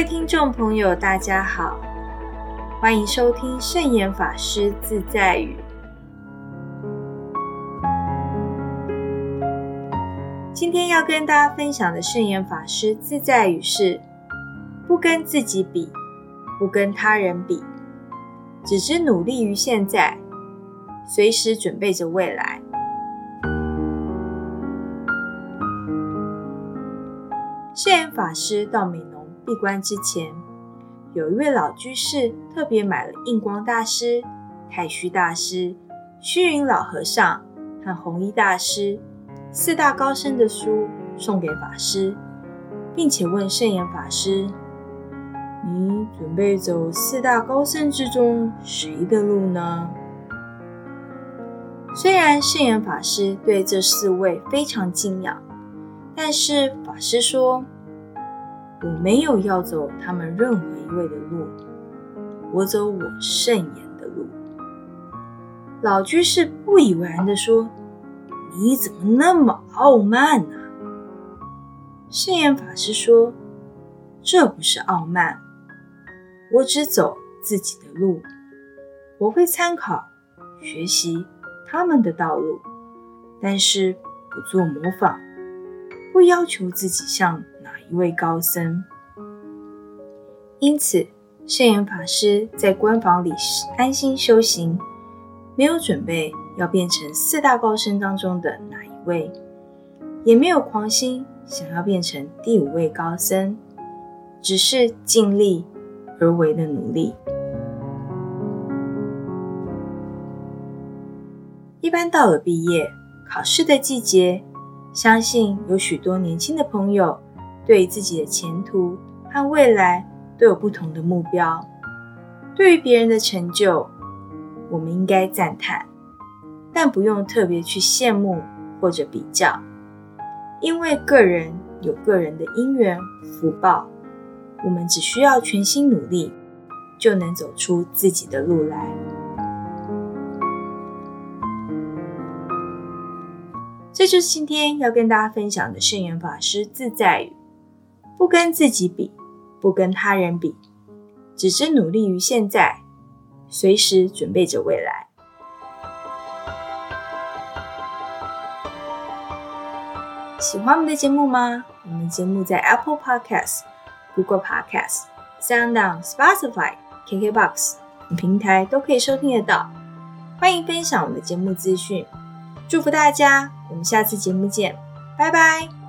位听众朋友，大家好，欢迎收听圣严法师自在语。今天要跟大家分享的圣严法师自在语是：不跟自己比，不跟他人比，只知努力于现在，随时准备着未来。圣严法师到美浓。闭关之前，有一位老居士特别买了印光大师、太虚大师、虚云老和尚和弘一大师四大高僧的书送给法师，并且问圣严法师：“你准备走四大高僧之中谁的路呢？”虽然圣严法师对这四位非常敬仰，但是法师说。我没有要走他们任何一位的路，我走我圣言的路。老居士不以为然的说：“你怎么那么傲慢呢？”圣严法师说：“这不是傲慢，我只走自己的路，我会参考学习他们的道路，但是不做模仿，不要求自己像。”一位高僧，因此圣严法师在官房里安心修行，没有准备要变成四大高僧当中的哪一位，也没有狂心想要变成第五位高僧，只是尽力而为的努力。一般到了毕业考试的季节，相信有许多年轻的朋友。对自己的前途和未来都有不同的目标。对于别人的成就，我们应该赞叹，但不用特别去羡慕或者比较，因为个人有个人的因缘福报。我们只需要全心努力，就能走出自己的路来。这就是今天要跟大家分享的圣严法师自在语。不跟自己比，不跟他人比，只知努力于现在，随时准备着未来。喜欢我们的节目吗？我们节目在 Apple Podcast、Google Podcast、SoundOn、Spotify、KKBox 等平台都可以收听得到。欢迎分享我们的节目资讯，祝福大家！我们下次节目见，拜拜。